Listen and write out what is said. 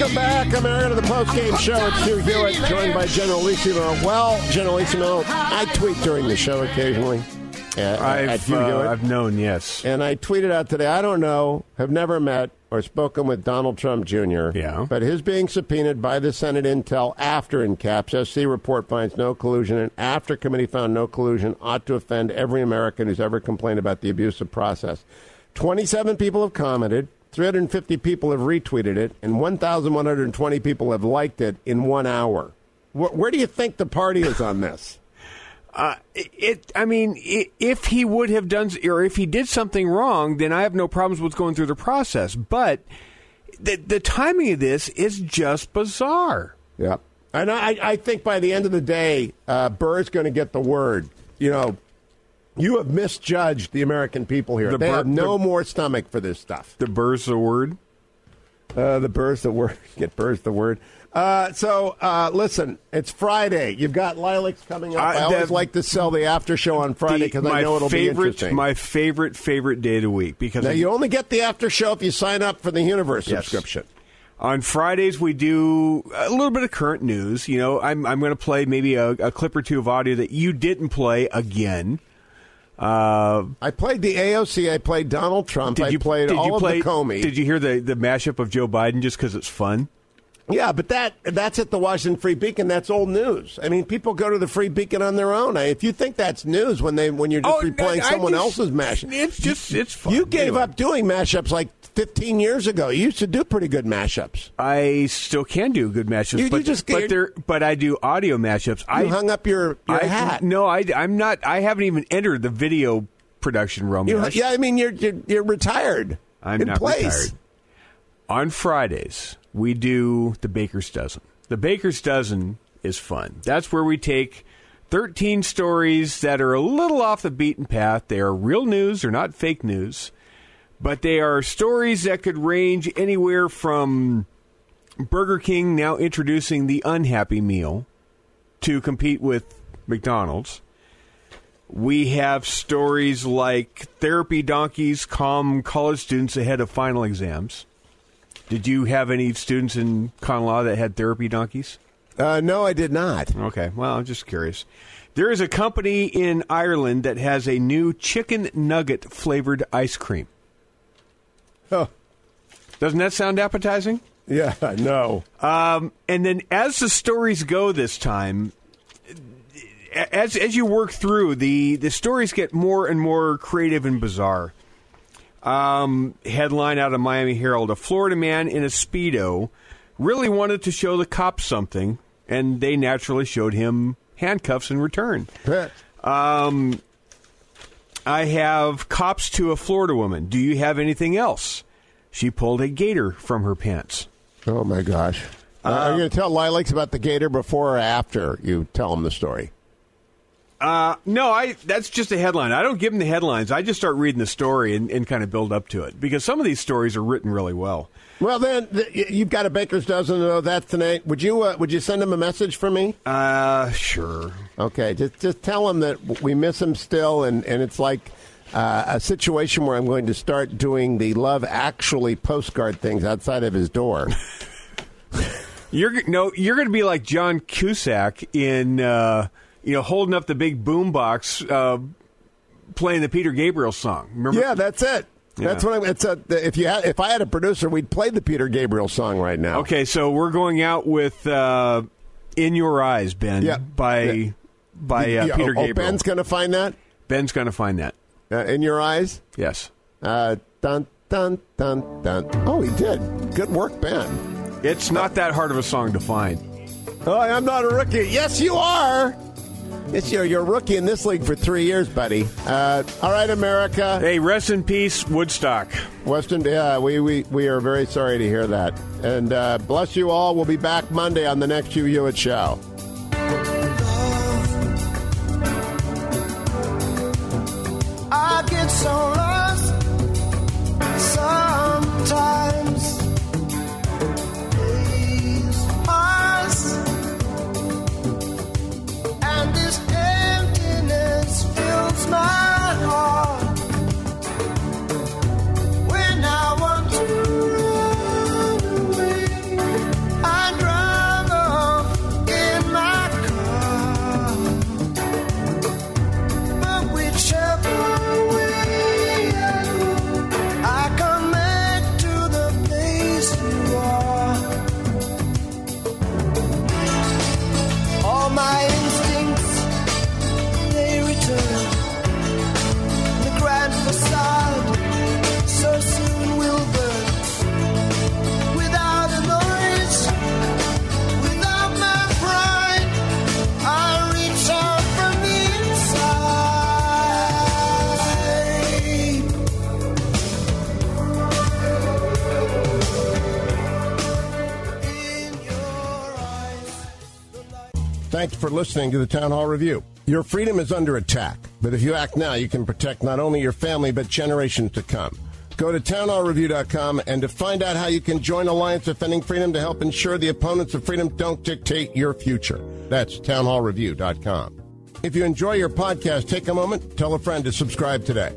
Welcome back, America, to the post-game show. It's Hugh Hewitt, joined by General Generalissimo. Well, General Generalissimo, I tweet during the show occasionally. Uh, at I've, Hugh uh, I've known, yes. And I tweeted out today, I don't know, have never met or spoken with Donald Trump Jr. Yeah. But his being subpoenaed by the Senate Intel after in caps, SC report finds no collusion, and after committee found no collusion, ought to offend every American who's ever complained about the abusive process. 27 people have commented, 350 people have retweeted it, and 1,120 people have liked it in one hour. Where, where do you think the party is on this? Uh, it. I mean, i if he would have done, or if he did something wrong, then I have no problems with going through the process. But the the timing of this is just bizarre. Yeah. And I, I think by the end of the day, uh, Burr's going to get the word. You know, you have misjudged the American people here. The they Burr- have no the- more stomach for this stuff. The Burr's the word. Uh, the Burr's the word. Get Burr's the word. Uh, so, uh, listen, it's Friday. You've got Lileks coming up. Uh, I always the- like to sell the after show on Friday because I know it'll favorite, be interesting. My favorite, favorite day of the week because now, you only get the after show if you sign up for the Hughniverse Yes. subscription. On Fridays, we do a little bit of current news. You know, I'm, I'm going to play maybe a, a clip or two of audio that you didn't play again. Uh, I played the AOC. I played Donald Trump. did I played did all you of the Comey. Did you hear the, the mashup of Joe Biden just because it's fun? Yeah, but that that's at the Washington Free Beacon. That's old news. I mean, people go to the Free Beacon on their own. I- If you think that's news when they when you're just Oh, replaying I someone just- else's mashup, It's just it's fun. you gave Anyway. up doing mashups like 15 years ago. You used to do pretty good mashups. I still can do good mashups, You- you but just- but there but I do audio mashups. You I hung up your, your I, hat. No, I, I'm not. I haven't even entered the video production realm You- yet. yeah, I mean you're you're, you're retired. I'm in not place. retired. On Fridays, we do the Baker's Dozen. The Baker's Dozen is fun. That's where we take 13 stories that are a little off the beaten path. They are real news, they're not fake news, but they are stories that could range anywhere from Burger King now introducing the unhappy meal to compete with McDonald's. We have stories like therapy donkeys calm college students ahead of final exams. Did you have any students in con law that had therapy donkeys? Uh, no, I did not. Okay, well, I'm just curious. There is a company in Ireland that has a new chicken nugget flavored ice cream. Oh, Doesn't that sound appetizing? yeah, no. Um, and then as the stories go this time, as as you work through the the stories get more and more creative and bizarre. Um, headline out of Miami Herald: A Florida man in a speedo really wanted to show the cops something, and they naturally showed him handcuffs in return. Um, I have cops to a Florida woman. Do you have anything else? She pulled a gator from her pants. Oh my gosh. Uh, are you going to tell Lileks about the gator before or after you tell them the story? Uh, no, I. That's just a headline. I don't give them the headlines. I just start reading the story and, and kind of build up to it because some of these stories are written really well. Well, then th- you've got a baker's dozen of that tonight. Would you uh, would you send him a message for me? Uh, sure. Okay, just just tell him that we miss him still, and and it's like uh, a situation where I'm going to start doing the Love Actually postcard things outside of his door. You're no. You're going to be like John Cusack in uh, you know, holding up the big boom box, uh, playing the Peter Gabriel song. Remember? Yeah, that's it. That's what I, it's a, if you had, if I had a producer, we'd play the Peter Gabriel song right now. Okay, so we're going out with uh, "In Your Eyes," Ben. Yeah. By Yeah. by uh, Yeah, Peter oh, Gabriel. Ben's going to find that Ben's going to find that. uh, in your eyes. Yes. Uh, dun dun dun dun. Oh, he did. Good work, Ben. It's not that hard of a song to find. Oh, I'm not a rookie. Yes, you are. Yes, you're you're a rookie in this league for three years, buddy. Uh, all right, America. Hey, rest in peace, Woodstock. Weston, yeah, we, we, we are very sorry to hear that. And uh, bless you all. We'll be back Monday on the next Hugh Hewitt Show. I get so Thanks for listening to the Town Hall Review. Your freedom is under attack, but if you act now, you can protect not only your family, but generations to come. Go to townhallreview.com and to find out how you can join Alliance Defending Freedom to help ensure the opponents of freedom don't dictate your future. That's townhallreview.com. If you enjoy your podcast, take a moment, tell a friend to subscribe today.